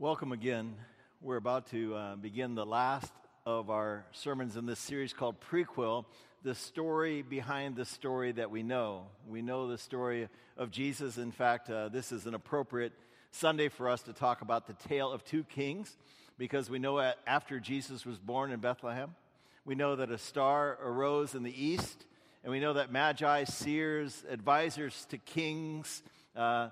Welcome again. We're about to uh, begin the last of our sermons in this series called Prequel the story behind the story that we know. We know the story of Jesus. In fact, uh, this is an appropriate Sunday for us to talk about the tale of two kings because we know after Jesus was born in Bethlehem, we know that a star arose in the east, and we know that magi, seers, advisors to kings, uh,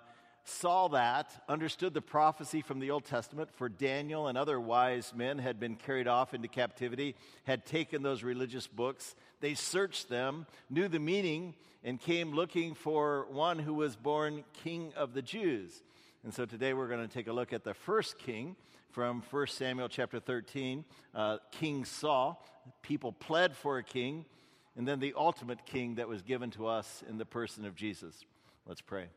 saw that, understood the prophecy from the Old Testament, for Daniel and other wise men had been carried off into captivity, had taken those religious books. They searched them, knew the meaning, and came looking for one who was born King of the Jews. And so today we're going to take a look at the first king from 1 Samuel chapter 13, uh, King Saul. People pled for a king, and then the ultimate king that was given to us in the person of Jesus. Let's pray.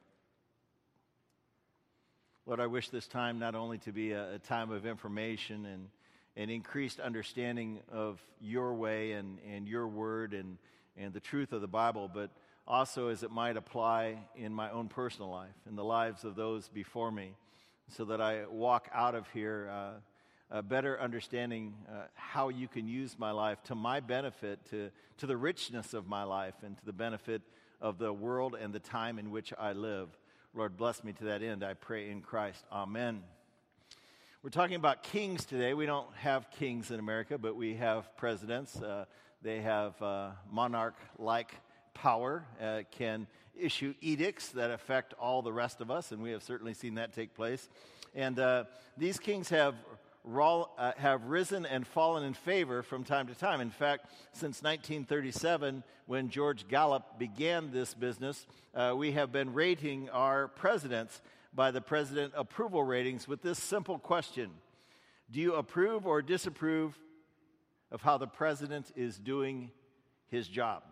Lord, I wish this time not only to be a, a time of information and an increased understanding of your way and, and your word and, and the truth of the Bible, but also as it might apply in my own personal life, in the lives of those before me, so that I walk out of here uh, a better understanding uh, how you can use my life to my benefit, to, to the richness of my life, and to the benefit of the world and the time in which I live. Lord, bless me to that end. I pray in Christ. Amen. We're talking about kings today. We don't have kings in America, but we have presidents. Uh, they have uh, monarch like power, uh, can issue edicts that affect all the rest of us, and we have certainly seen that take place. And uh, these kings have have risen and fallen in favor from time to time. In fact, since 1937, when George Gallup began this business, uh, we have been rating our presidents by the president approval ratings with this simple question Do you approve or disapprove of how the president is doing his job?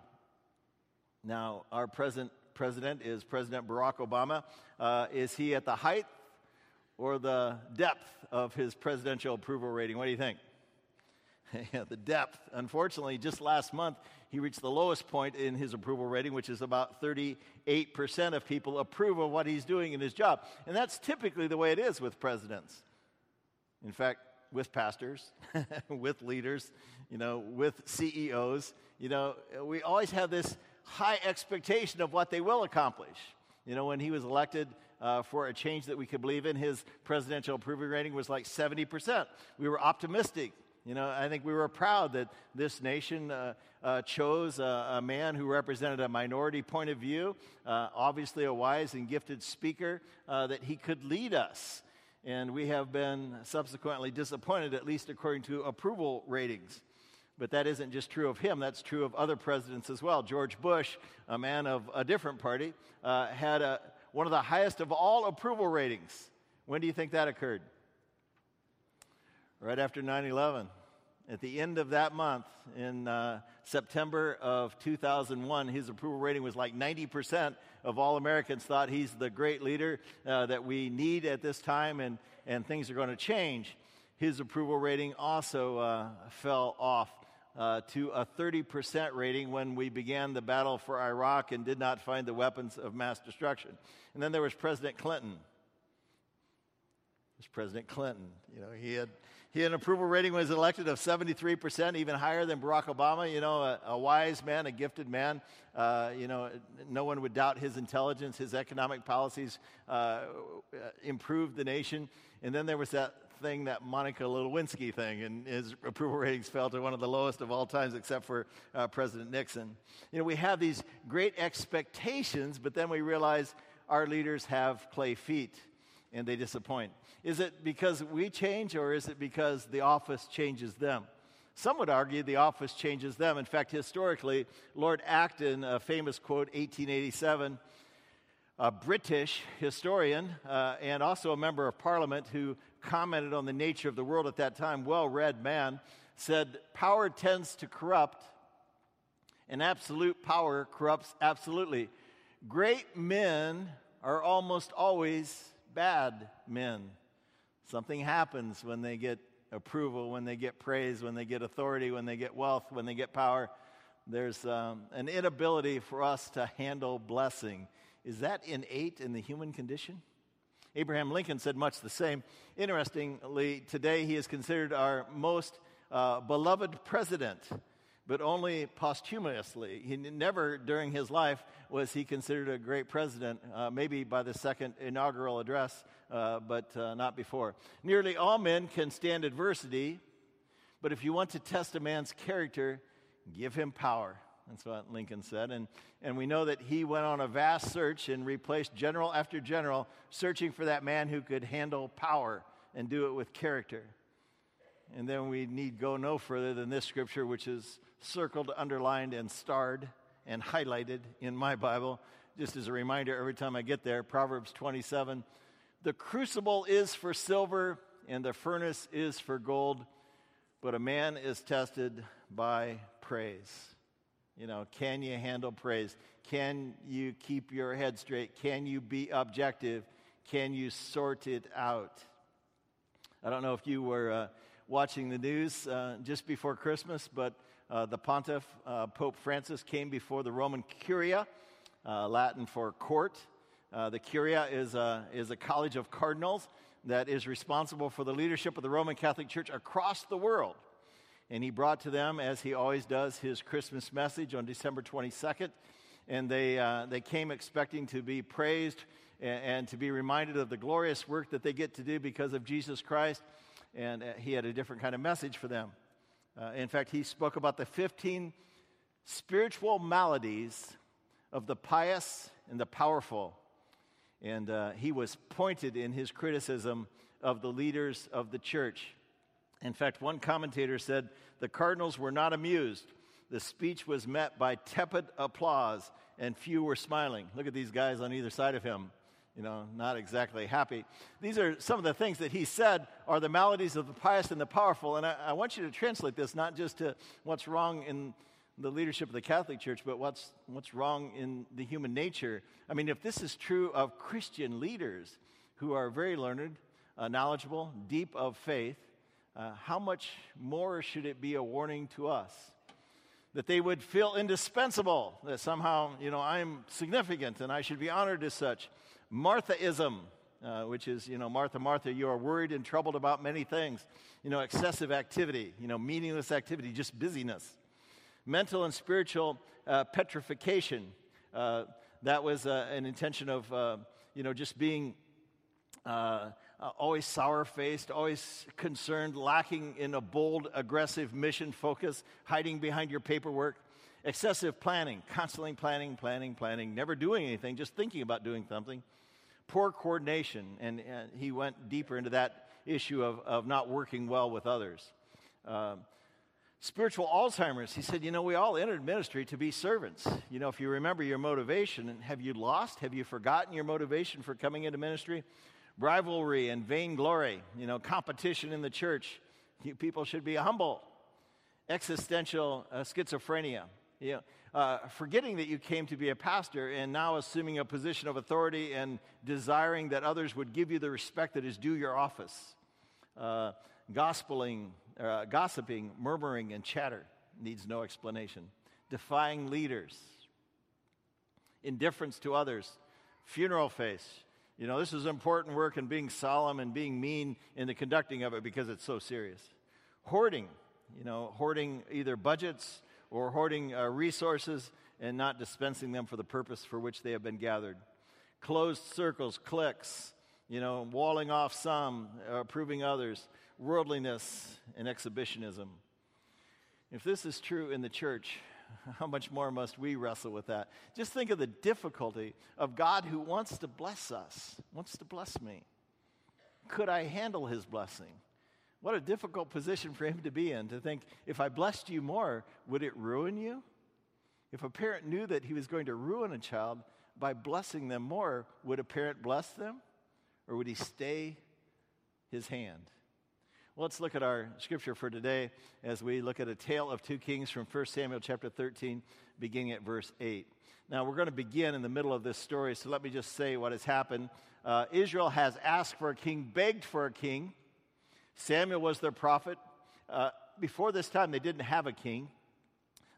Now, our present president is President Barack Obama. Uh, is he at the height or the depth of his presidential approval rating? What do you think? yeah, the depth. Unfortunately, just last month, he reached the lowest point in his approval rating, which is about 38% of people approve of what he's doing in his job. And that's typically the way it is with presidents. In fact, with pastors, with leaders, you know, with CEOs, you know, we always have this high expectation of what they will accomplish. You know, when he was elected uh, for a change that we could believe in. His presidential approval rating was like 70%. We were optimistic. You know, I think we were proud that this nation uh, uh, chose a, a, man who represented a minority point of view, uh, obviously a wise and gifted speaker, uh, that he could lead us. And we have been subsequently disappointed, at least according to approval ratings. But that isn't just true of him, that's true of other presidents as well. George Bush, a man of a different party, uh, had a, one of the highest of all approval ratings. When do you think that occurred? Right after 9 11. At the end of that month, in uh, September of 2001, his approval rating was like 90% of all Americans thought he's the great leader uh, that we need at this time, and, and things are going to change. His approval rating also uh, fell off uh, to a 30% rating when we began the battle for Iraq and did not find the weapons of mass destruction. And then there was President Clinton. There's President Clinton. You know, he had, he had an approval rating when he was elected of 73%, even higher than Barack Obama. You know, a, a wise man, a gifted man. Uh, you know, no one would doubt his intelligence. His economic policies uh, improved the nation. And then there was that thing, that Monica Lewinsky thing, and his approval ratings fell to one of the lowest of all times, except for uh, President Nixon. You know, we have these great expectations, but then we realize our leaders have clay feet and they disappoint. Is it because we change, or is it because the office changes them? Some would argue the office changes them. In fact, historically, Lord Acton, a famous quote, 1887, a British historian uh, and also a member of parliament who commented on the nature of the world at that time, well read man, said, Power tends to corrupt, and absolute power corrupts absolutely. Great men are almost always bad men. Something happens when they get approval, when they get praise, when they get authority, when they get wealth, when they get power. There's um, an inability for us to handle blessing. Is that innate in the human condition? Abraham Lincoln said much the same. Interestingly, today he is considered our most uh, beloved president, but only posthumously. He never, during his life, was he considered a great president, uh, maybe by the second inaugural address, uh, but uh, not before. Nearly all men can stand adversity, but if you want to test a man's character, give him power. That's what Lincoln said. And, and we know that he went on a vast search and replaced general after general, searching for that man who could handle power and do it with character. And then we need go no further than this scripture, which is circled, underlined, and starred and highlighted in my Bible, just as a reminder every time I get there Proverbs 27. The crucible is for silver, and the furnace is for gold, but a man is tested by praise. You know, can you handle praise? Can you keep your head straight? Can you be objective? Can you sort it out? I don't know if you were uh, watching the news uh, just before Christmas, but uh, the pontiff, uh, Pope Francis, came before the Roman Curia, uh, Latin for court. Uh, the Curia is a, is a college of cardinals that is responsible for the leadership of the Roman Catholic Church across the world. And he brought to them, as he always does, his Christmas message on December 22nd. And they, uh, they came expecting to be praised and, and, to be reminded of the glorious work that they get to do because of Jesus Christ. And uh, he had a different kind of message for them. Uh, in fact, he spoke about the 15 spiritual maladies of the pious and the powerful. And uh, he was pointed in his criticism of the leaders of the church. In fact, one commentator said the Cardinals were not amused. The speech was met by tepid applause, and few were smiling. Look at these guys on either side of him, you know, not exactly happy. These are some of the things that he said are the maladies of the pious and the powerful. And I, I want you to translate this not just to what's wrong in the leadership of the Catholic Church, but what's, what's wrong in the human nature. I mean, if this is true of Christian leaders who are very learned, uh, knowledgeable, deep of faith, uh, how much more should it be a warning to us? That they would feel indispensable, that somehow, you know, I'm significant and I should be honored as such. Marthaism, uh, which is, you know, Martha, Martha, you are worried and troubled about many things. You know, excessive activity, you know, meaningless activity, just busyness. Mental and spiritual uh, petrification. Uh, that was uh, an intention of, uh, you know, just being uh, always sour faced, always concerned, lacking in a bold, aggressive mission focus, hiding behind your paperwork, excessive planning, constantly planning, planning, planning, never doing anything, just thinking about doing something, poor coordination. And, and he went deeper into that issue of, of not working well with others. Uh, spiritual Alzheimer's, he said, You know, we all entered ministry to be servants. You know, if you remember your motivation, have you lost? Have you forgotten your motivation for coming into ministry? rivalry and vainglory, you know, competition in the church. You, people should be humble. Existential uh, schizophrenia, know, uh, forgetting that you came to be a pastor and now assuming a position of authority and desiring that others would give you the respect that is due your office. Uh, gospeling, uh, gossiping, murmuring, and chatter needs no explanation. Defying leaders, indifference to others, funeral face, you know, this is important work and being solemn and being mean in the conducting of it because it's so serious. Hoarding, you know, hoarding either budgets or hoarding uh, resources and not dispensing them for the purpose for which they have been gathered. Closed circles, cliques, you know, walling off some, uh, approving others, worldliness and exhibitionism. If this is true in the church, how much more must we wrestle with that? Just think of the difficulty of God who wants to bless us, wants to bless me. Could I handle his blessing? What a difficult position for him to be in to think, if I blessed you more, would it ruin you? If a parent knew that he was going to ruin a child by blessing them more, would a parent bless them? Or would he stay his hand? Well, let's look at our scripture for today as we look at a tale of two kings from 1 Samuel chapter 13, beginning at verse 8. Now, we're going to begin in the middle of this story, so let me just say what has happened. Uh, Israel has asked for a king, begged for a king. Samuel was their prophet. Uh, before this time, they didn't have a king.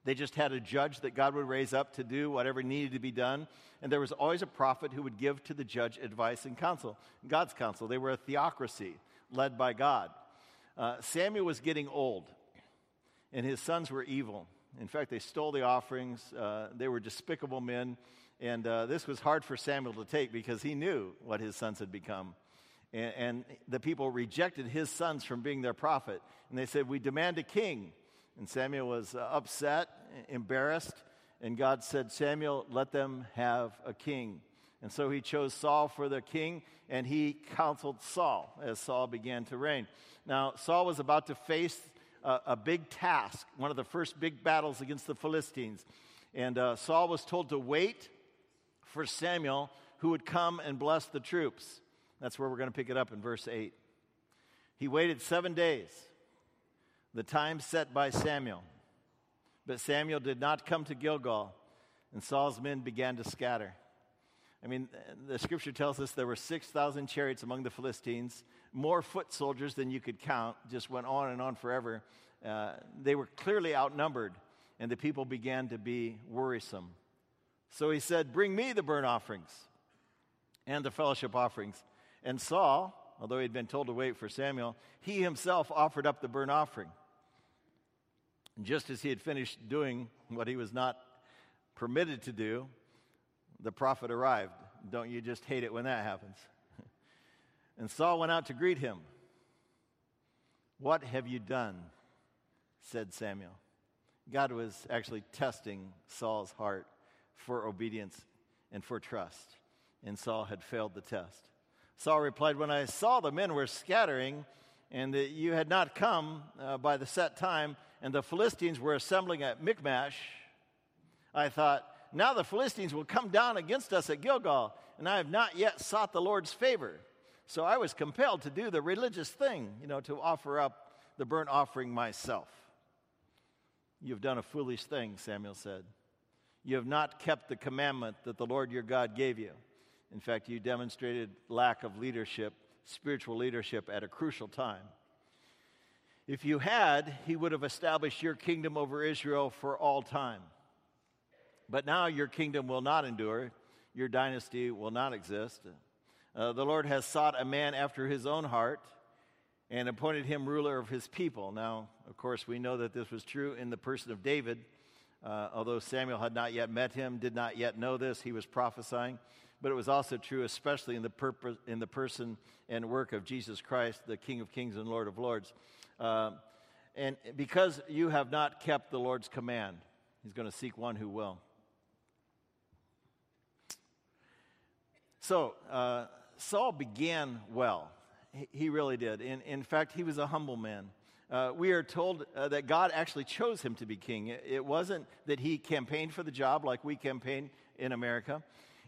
They just had a judge that God would raise up to do whatever needed to be done. And there was always a prophet who would give to the judge advice and counsel, God's counsel. They were a theocracy led by God. Uh, Samuel was getting old, and his sons were evil. In fact, they stole the offerings, uh, they were despicable men. And uh, this was hard for Samuel to take because he knew what his sons had become. And, and the people rejected his sons from being their prophet. And they said, We demand a king. And Samuel was uh, upset, embarrassed. And God said, Samuel, let them have a king. And so he chose Saul for the king, and he counseled Saul as Saul began to reign. Now, Saul was about to face a, a big task, one of the first big battles against the Philistines. And uh, Saul was told to wait for Samuel, who would come and bless the troops. That's where we're going to pick it up in verse 8. He waited seven days, the time set by Samuel. But Samuel did not come to Gilgal, and Saul's men began to scatter. I mean, the scripture tells us there were 6,000 chariots among the Philistines, more foot soldiers than you could count, just went on and on forever. Uh, they were clearly outnumbered, and the people began to be worrisome. So he said, Bring me the burnt offerings and the fellowship offerings. And Saul, although he had been told to wait for Samuel, he himself offered up the burnt offering. And just as he had finished doing what he was not permitted to do, the prophet arrived. Don't you just hate it when that happens? and Saul went out to greet him. What have you done? said Samuel. God was actually testing Saul's heart for obedience and for trust. And Saul had failed the test. Saul replied, When I saw the men were scattering, and that you had not come uh, by the set time, and the Philistines were assembling at Michmash, I thought, Now the Philistines will come down against us at Gilgal, and I have not yet sought the Lord's favor. So I was compelled to do the religious thing, you know, to offer up the burnt offering myself. You've done a foolish thing, Samuel said. You have not kept the commandment that the Lord your God gave you. In fact, you demonstrated lack of leadership, spiritual leadership, at a crucial time. If you had, he would have established your kingdom over Israel for all time. But now your kingdom will not endure, your dynasty will not exist. Uh, the Lord has sought a man after his own heart and appointed him ruler of his people. Now, of course, we know that this was true in the person of David. Uh, although Samuel had not yet met him, did not yet know this, he was prophesying. But it was also true, especially in the, purpose, in the person and work of Jesus Christ, the King of Kings and Lord of Lords. Uh, and because you have not kept the Lord's command, he's going to seek one who will. So, uh, Saul began well. He, really did. In, in fact, he was a humble man. Uh, we are told uh, that God actually chose him to be king. It, it, wasn't that he campaigned for the job like we campaign in America.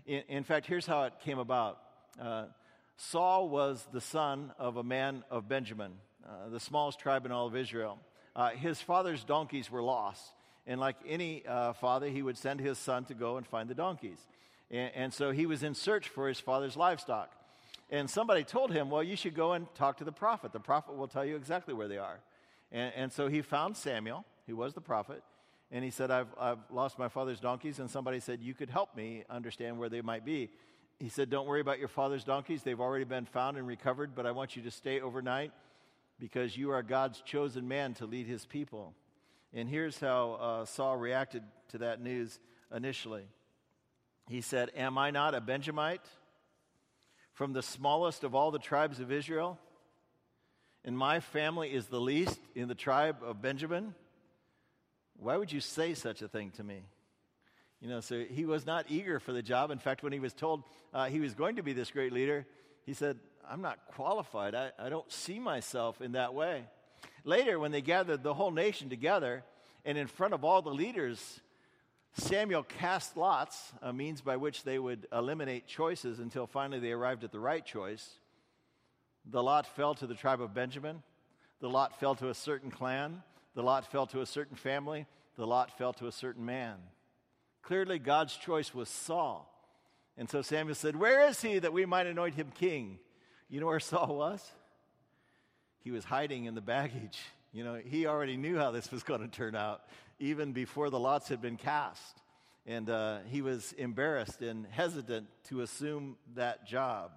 In, in fact, here's how it came about uh, Saul was the son of a man of Benjamin, uh, the smallest tribe in all of Israel. Uh, his father's donkeys were lost. And like any uh, father, he would send his son to go and find the donkeys. And, and so he was in search for his father's livestock. And somebody told him, Well, you should go and talk to the prophet. The prophet will tell you exactly where they are. And, and so he found Samuel, who was the prophet, and he said, I've, I've lost my father's donkeys. And somebody said, You could help me understand where they might be. He said, Don't worry about your father's donkeys. They've already been found and recovered, but I want you to stay overnight because you are God's chosen man to lead his people. And here's how uh, Saul reacted to that news initially. He said, Am I not a Benjamite from the smallest of all the tribes of Israel? and my family is the least in the tribe of Benjamin, why would you say such a thing to me? You know, so he was not eager for the job. In fact, when he was told uh, he was going to be this great leader, he said, I'm not qualified. I, I don't see myself in that way. Later, when they gathered the whole nation together, and in front of all the leaders, Samuel cast lots, a means by which they would eliminate choices until finally they arrived at the right choice. The lot fell to the tribe of Benjamin. The lot fell to a certain clan. The lot fell to a certain family. The lot fell to a certain man. Clearly, God's choice was Saul. And so Samuel said, Where is he that we might anoint him king? You know where Saul was? He was hiding in the baggage You know, he already knew how this was going to turn out even before the lots had been cast. And uh, he was embarrassed and hesitant to assume that job.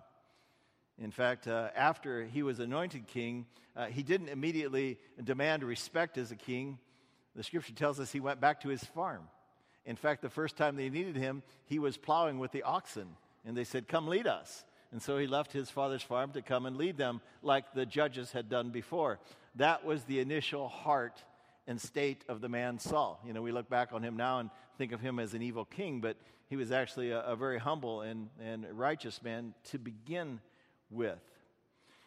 In fact, uh, after he was anointed king, uh, he didn't immediately demand respect as a king. The scripture tells us he went back to his farm. In fact, the first time they needed him, he was plowing with the oxen. And they said, Come lead us. And so he left his father's farm to come and lead them like the judges had done before. That was the initial heart and state of the man Saul. You know, we look back on him now and think of him as an evil king, but he was actually a, a very humble and, and righteous man to begin with.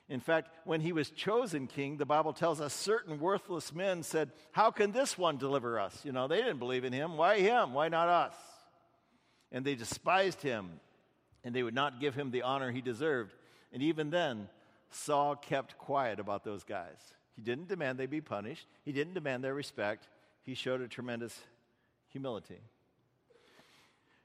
In fact, when he was chosen king, the Bible tells us certain worthless men said, How can this one deliver us? You know, they didn't believe in him. Why him? Why not us? And they despised him, and they would not give him the honor he deserved. And even then, Saul kept quiet about those guys. He didn't demand they be punished, he didn't demand their respect. He showed a tremendous humility.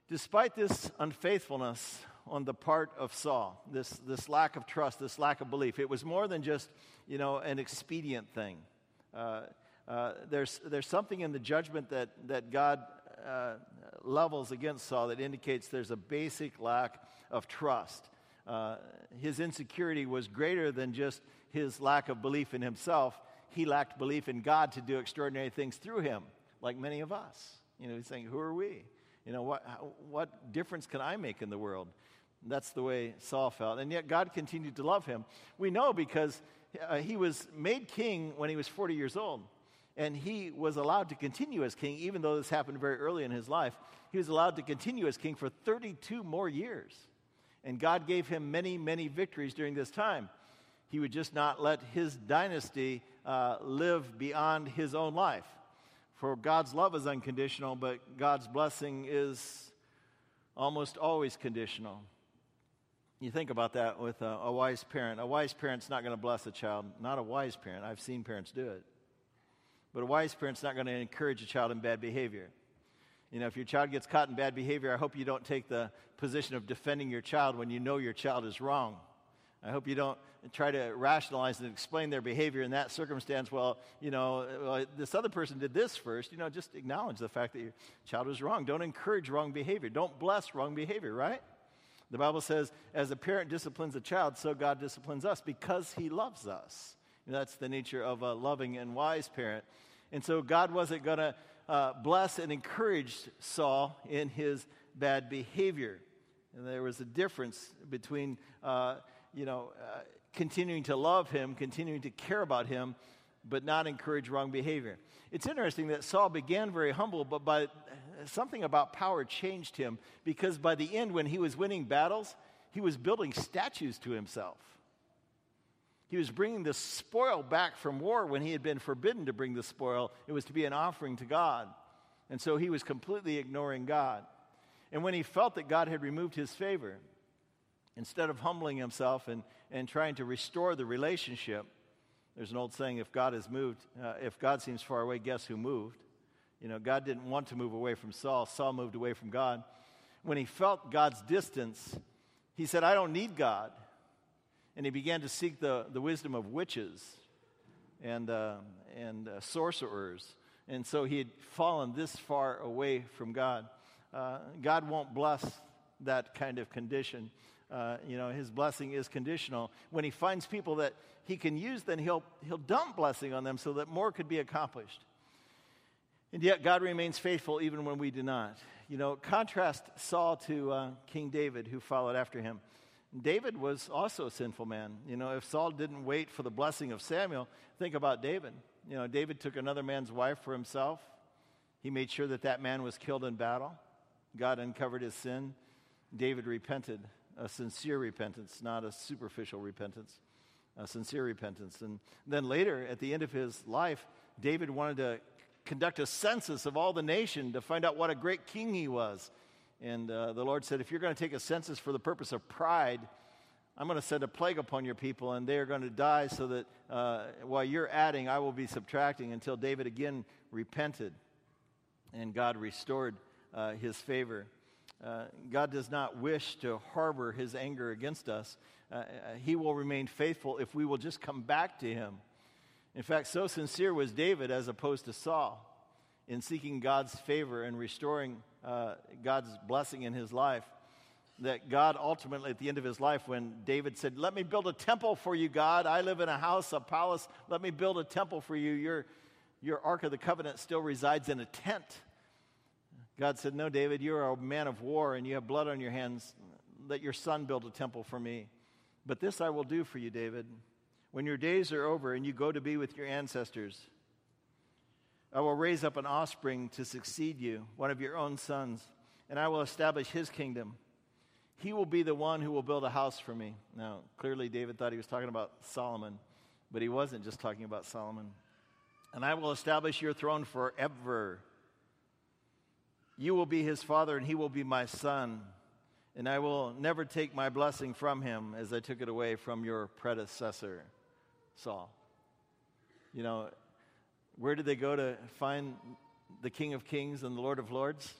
Despite this unfaithfulness on the part of Saul, this, this lack of trust, this lack of belief, it was more than just, you know, an expedient thing. Uh, uh, there's, there's something in the judgment that, that God uh, levels against Saul that indicates there's a basic lack of trust. Uh, his insecurity was greater than just his lack of belief in himself. He lacked belief in God to do extraordinary things through him, like many of us. You know, he's saying, Who are we? You know, what, what difference can I make in the world? That's the way Saul felt. And yet God continued to love him. We know because uh, he was made king when he was 40 years old. And he was allowed to continue as king, even though this happened very early in his life. He was allowed to continue as king for 32 more years. And God gave him many, many victories during this time. He would just not let his dynasty uh, live beyond his own life. For God's love is unconditional, but God's blessing is almost always conditional. You think about that with a, a wise parent. A wise parent's not going to bless a child. Not a wise parent. I've seen parents do it. But a wise parent's not going to encourage a child in bad behavior. You know, if your child gets caught in bad behavior, I hope you don't take the position of defending your child when you know your child is wrong. I hope you don't try to rationalize and explain their behavior in that circumstance. Well, you know, well, this other person did this first. You know, just acknowledge the fact that your child was wrong. Don't encourage wrong behavior. Don't bless wrong behavior, right? The Bible says, as a parent disciplines a child, so God disciplines us because he loves us. You know, that's the nature of a loving and wise parent. And so God wasn't going to uh, bless and encourage Saul in his bad behavior. And there was a difference between, uh, you know, uh, continuing to love him, continuing to care about him, but not encourage wrong behavior. It's interesting that Saul began very humble, but by something about power changed him because by the end, when he was winning battles, he was building statues to himself. He was bringing the spoil back from war when he had been forbidden to bring the spoil. It was to be an offering to God. And so he was completely ignoring God. And when he felt that God had removed his favor, instead of humbling himself and, and trying to restore the relationship, there's an old saying if God has moved, uh, if God seems far away, guess who moved? You know, God didn't want to move away from Saul. Saul moved away from God. When he felt God's distance, he said, I don't need God. And he began to seek the, the wisdom of witches and, uh, and uh, sorcerers. And so he had fallen this far away from God. Uh, God won't bless that kind of condition. Uh, you know, his blessing is conditional. When he finds people that he can use, then he'll, he'll dump blessing on them so that more could be accomplished. And yet, God remains faithful even when we do not. You know, contrast Saul to uh, King David, who followed after him. David was also a sinful man. You know, if Saul didn't wait for the blessing of Samuel, think about David. You know, David took another man's wife for himself. He made sure that that man was killed in battle. God uncovered his sin. David repented, a sincere repentance, not a superficial repentance, a sincere repentance. And then later, at the end of his life, David wanted to conduct a census of all the nation to find out what a great king he was. And uh, the Lord said, If you're going to take a census for the purpose of pride, I'm going to send a plague upon your people, and they are going to die, so that uh, while you're adding, I will be subtracting until David again repented and God restored uh, his favor. Uh, God does not wish to harbor his anger against us. Uh, uh, he will remain faithful if we will just come back to him In fact, so sincere was David as opposed to Saul in seeking God's favor and restoring uh, God's blessing in his life that God ultimately, at the end of his life, when David said, Let me build a temple for you, God. I live in a house, a palace. Let me build a temple for you. Your, your Ark of the Covenant still resides in a tent. God said, No, David, you're a man of war and you have blood on your hands. Let your son build a temple for me. But this I will do for you, David. When your days are over and you go to be with your ancestors, I will raise up an offspring to succeed you, one of your own sons, and I will establish his kingdom. He will be the one who will build a house for me. Now, clearly, David thought he was talking about Solomon, but he wasn't just talking about Solomon. And I will establish your throne forever. You will be his father, and he will be my son. And I will never take my blessing from him as I took it away from your predecessor, Saul. You know, where did they go to find the King of Kings and the Lord of Lords?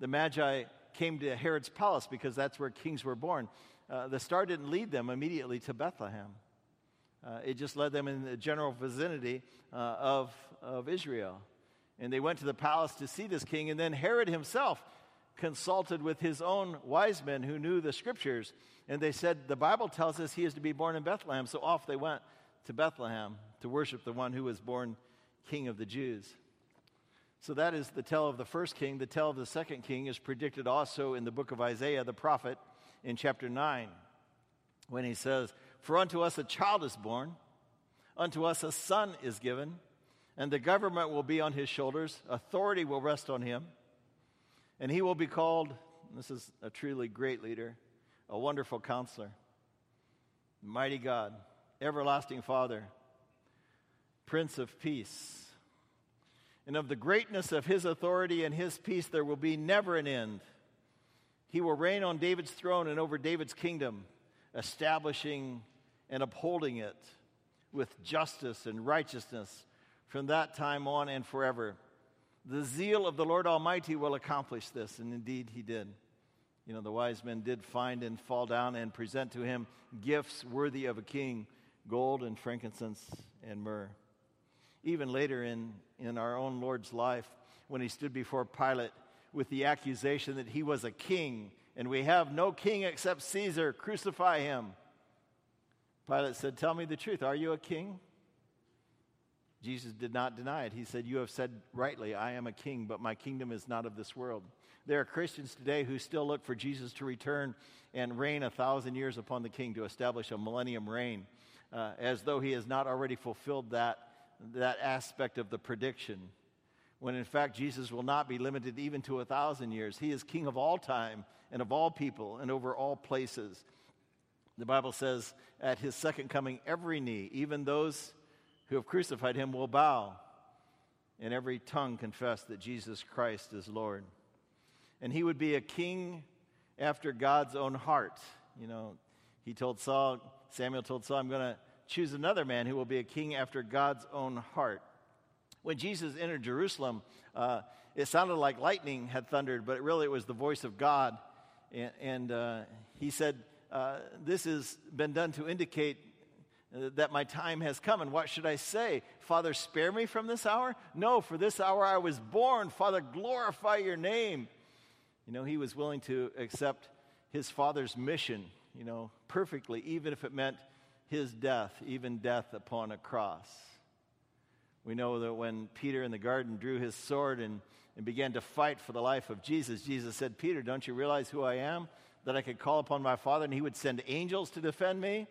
The Magi came to Herod's palace because that's where kings were born. Uh, the star didn't lead them immediately to Bethlehem. Uh, it just led them in the general vicinity uh, of, of Israel. And they went to the palace to see this king, and then Herod himself consulted with his own wise men who knew the scriptures. And they said, The Bible tells us he is to be born in Bethlehem. So off they went to Bethlehem to worship the one who was born king of the Jews. So that is the tale of the first king. The tale of the second king is predicted also in the book of Isaiah the prophet in chapter 9 when he says, For unto us a child is born, unto us a son is given, and the government will be on his shoulders, authority will rest on him, and he will be called, this is a truly great leader, a wonderful counselor, mighty God, everlasting Father, Prince of Peace and of the greatness of his authority and his peace there will be never an end. He will reign on David's throne and over David's kingdom, establishing and upholding it with justice and righteousness from that time on and forever. The zeal of the Lord Almighty will accomplish this, and indeed he did. You know, the wise men did find and fall down and present to him gifts worthy of a king gold and frankincense and myrrh. Even later in, in our own Lord's life, when he stood before Pilate with the accusation that he was a king and we have no king except Caesar, crucify him. Pilate said, Tell me the truth. Are you a king? Jesus did not deny it. He said, You have said rightly, I am a king, but my kingdom is not of this world. There are Christians today who still look for Jesus to return and reign a thousand years upon the king to establish a millennium reign, uh, as though he has not already fulfilled that that aspect of the prediction, when in fact Jesus will not be limited even to a thousand years. He is King of all time and of all people and over all places. The Bible says, at his second coming, every knee, even those who have crucified him, will bow, and every tongue confess that Jesus Christ is Lord. And he would be a king after God's own heart. You know, he told Saul, Samuel told Saul, I'm going to choose another man who will be a king after God's own heart. When Jesus entered Jerusalem, uh, it sounded like lightning had thundered, but it really it was the voice of God. And, and uh, he said, uh, This has been done to indicate uh, that my time has come. And what should I say? Father, spare me from this hour? No, for this hour I was born. Father, glorify your name. You know, he was willing to accept his father's mission, you know, perfectly, even if it meant his death, even death upon a cross. We know that when Peter in the garden drew his sword and, and began to fight for the life of Jesus, Jesus said, Peter, don't you realize who I am? That I could call upon my Father and he would send angels to defend me?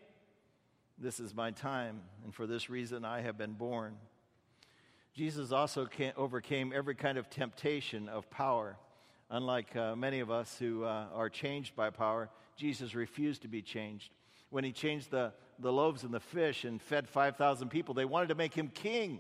This is my time, and for this reason I have been born. Jesus also overcame every kind of temptation of power. Unlike uh, many of us who uh, are changed by power, Jesus refused to be changed. When he changed the the loaves and the fish and fed 5,000 people. They wanted to make him king.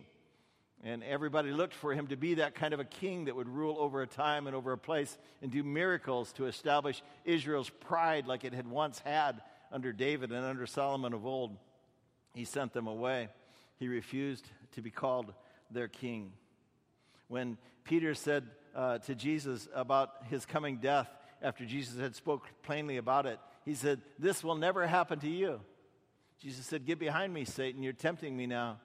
And everybody looked for him to be that kind of a king that would rule over a time and over a place and do miracles to establish Israel's pride like it had once had under David and under Solomon of old. He sent them away. He refused to be called their king. When Peter said uh, to Jesus about his coming death, after Jesus had spoke plainly about it, he said, This will never happen to you. Jesus said, Get behind me, Satan. You're tempting me now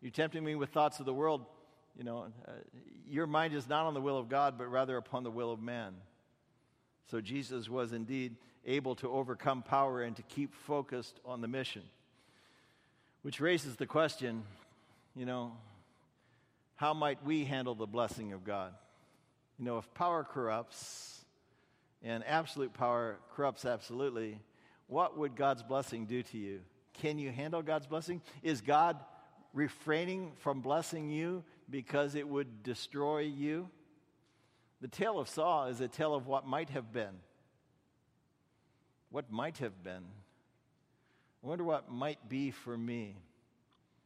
You're tempting me with thoughts of the world. You know, uh, your mind is not on the will of God, but rather upon the will of man. So Jesus was indeed able to overcome power and to keep focused on the mission. Which raises the question, you know, how might we handle the blessing of God? You know, if power corrupts and absolute power corrupts absolutely, what would God's blessing do to you? Can you handle God's blessing? Is God refraining from blessing you because it would destroy you? The tale of Saul is a tale of what might have been. What might have been. I wonder what might be for me.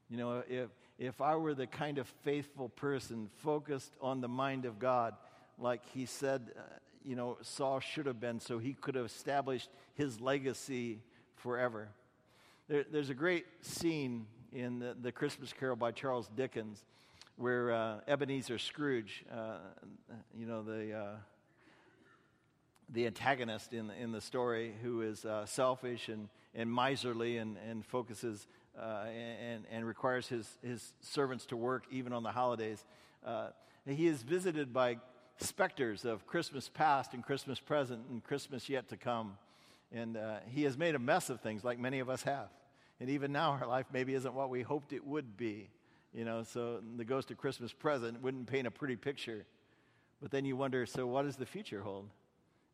You know, if, if I were the kind of faithful person focused on the mind of God, like he said, uh, you know, Saul should have been, so he could have established his legacy forever. There, there's a great scene in the, the, Christmas Carol by Charles Dickens where uh, Ebenezer Scrooge, uh, you know, the, uh, the antagonist in, in the story, who is uh, selfish and, and miserly and, and focuses uh, and, and requires his, his servants to work even on the holidays. Uh, he is visited by specters of Christmas past and Christmas present and Christmas yet to come. And uh, he has made a mess of things like many of us have. And even now, our life maybe isn't what we hoped it would be. You know, so the ghost of Christmas present wouldn't paint a pretty picture. But then you wonder so, what does the future hold?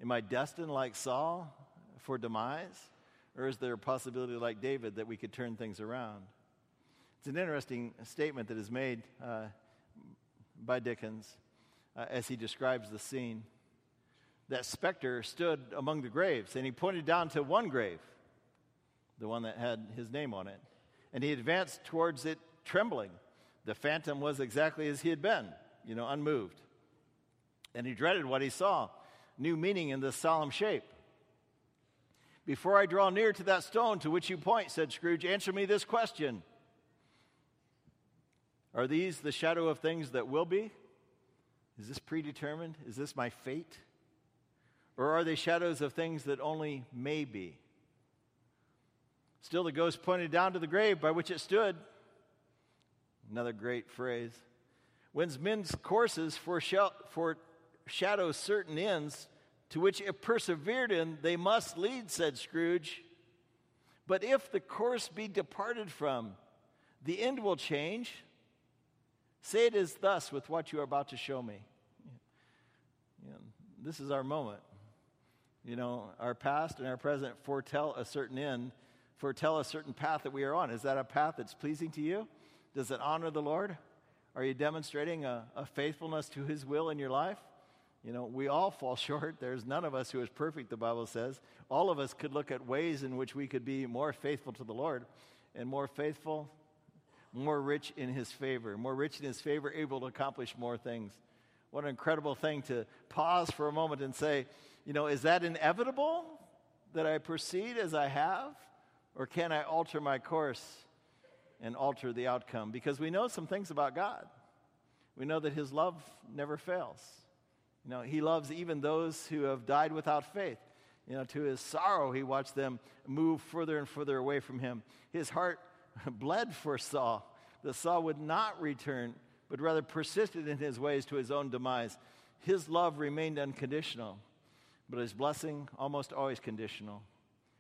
Am I destined like Saul for demise? Or is there a possibility like David that we could turn things around? It's an interesting statement that is made uh, by Dickens uh, as he describes the scene. That specter stood among the graves, and he pointed down to one grave, the one that had his name on it. And he advanced towards it trembling. The phantom was exactly as he had been, you know, unmoved. And he dreaded what he saw, new meaning in this solemn shape. Before I draw near to that stone to which you point, said Scrooge, answer me this question Are these the shadow of things that will be? Is this predetermined? Is this my fate? Or are they shadows of things that only may be? Still, the ghost pointed down to the grave by which it stood. Another great phrase. When men's courses foreshadow for certain ends to which if persevered in, they must lead, said Scrooge. But if the course be departed from, the end will change. Say it is thus with what you are about to show me. This is our moment. You know, our past and our present foretell a certain end, foretell a certain path that we are on. Is that a path that's pleasing to you? Does it honor the Lord? Are you demonstrating a, a faithfulness to His will in your life? You know, we all fall short. There's none of us who is perfect, the Bible says. All of us could look at ways in which we could be more faithful to the Lord and more faithful, more rich in His favor, more rich in His favor, able to accomplish more things. What an incredible thing to pause for a moment and say, you know, is that inevitable that I proceed as I have? Or can I alter my course and alter the outcome? Because we know some things about God. We know that His love never fails. You know, He loves even those who have died without faith. You know, to His sorrow, He watched them move further and further away from Him. His heart bled for Saul, that Saul would not return but rather persisted in his ways to his own demise. His love remained unconditional, but his blessing almost always conditional.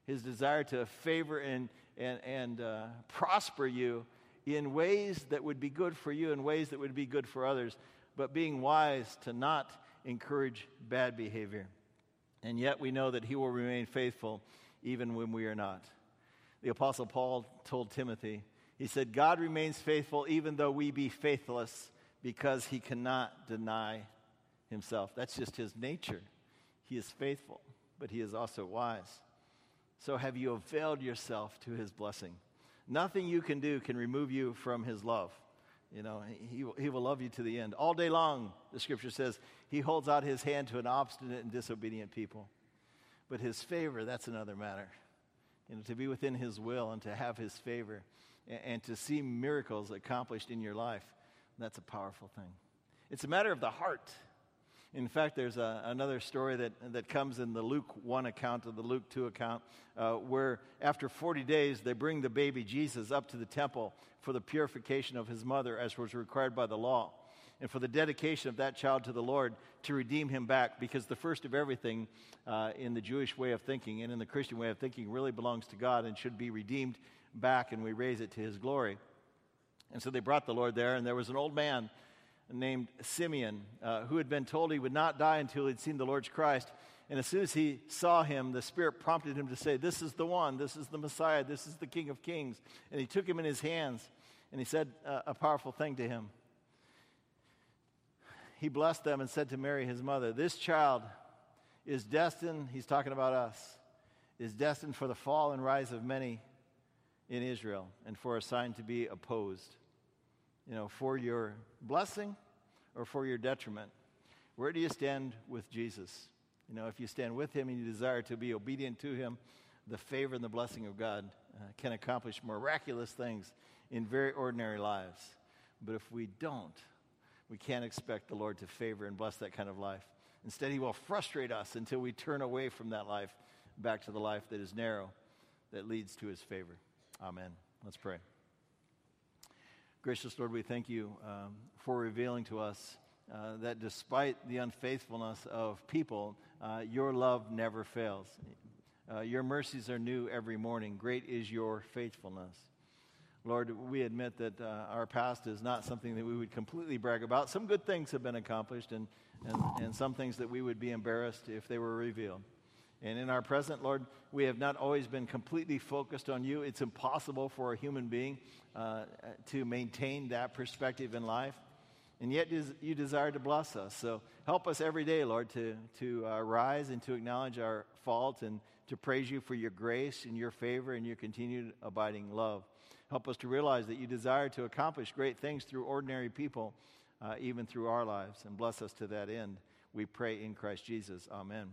His desire to favor and, and, and uh, prosper you in ways that would be good for you, in ways that would be good for others, but being wise to not encourage bad behavior. And yet we know that he will remain faithful even when we are not. The Apostle Paul told Timothy, he said, God remains faithful even though we be faithless because he cannot deny himself. That's just his nature. He is faithful, but he is also wise. So have you availed yourself to his blessing? Nothing you can do can remove you from his love. You know, he, he will love you to the end. All day long, the scripture says, he holds out his hand to an obstinate and disobedient people. But his favor, that's another matter. You know, to be within his will and to have his favor and to see miracles accomplished in your life, that's a powerful thing. It's a matter of the heart. In fact, there's a, another story that, that comes in the Luke 1 account of the Luke 2 account, uh, where after 40 days, they bring the baby Jesus up to the temple for the purification of his mother, as was required by the law, and for the dedication of that child to the Lord to redeem him back, because the first of everything uh, in the Jewish way of thinking and in the Christian way of thinking really belongs to God and should be redeemed back, and we raise it to his glory. And so they brought the Lord there, and there was an old man named Simeon, uh, who had been told he would not die until he'd seen the Lord's Christ. And as soon as he saw him, the Spirit prompted him to say, This is the one, this is the Messiah, this is the King of Kings. And he took him in his hands and he said uh, a powerful thing to him. He blessed them and said to Mary, his mother, This child is destined, he's talking about us, is destined for the fall and rise of many in Israel and for a sign to be opposed you know, for your blessing or for your detriment? Where do you stand with Jesus? You know, if you stand with him and you desire to be obedient to him, the favor and the blessing of God uh, can accomplish miraculous things in very ordinary lives. But if we don't, we can't expect the Lord to favor and bless that kind of life. Instead, he will frustrate us until we turn away from that life back to the life that is narrow, that leads to his favor. Amen. Let's pray. Gracious Lord, we thank you um, for revealing to us uh, that despite the unfaithfulness of people, uh, your love never fails. Uh, your mercies are new every morning. Great is your faithfulness. Lord, we admit that uh, our past is not something that we would completely brag about. Some good things have been accomplished, and, and, and some things that we would be embarrassed if they were revealed. And in our present, Lord, we have not always been completely focused on you. It's impossible for a human being uh, to maintain that perspective in life. And yet you desire to bless us. So help us every day, Lord, to, to uh, rise and to acknowledge our fault and to praise you for your grace and your favor and your continued abiding love. Help us to realize that you desire to accomplish great things through ordinary people, uh, even through our lives, and bless us to that end. We pray in Christ Jesus. Amen.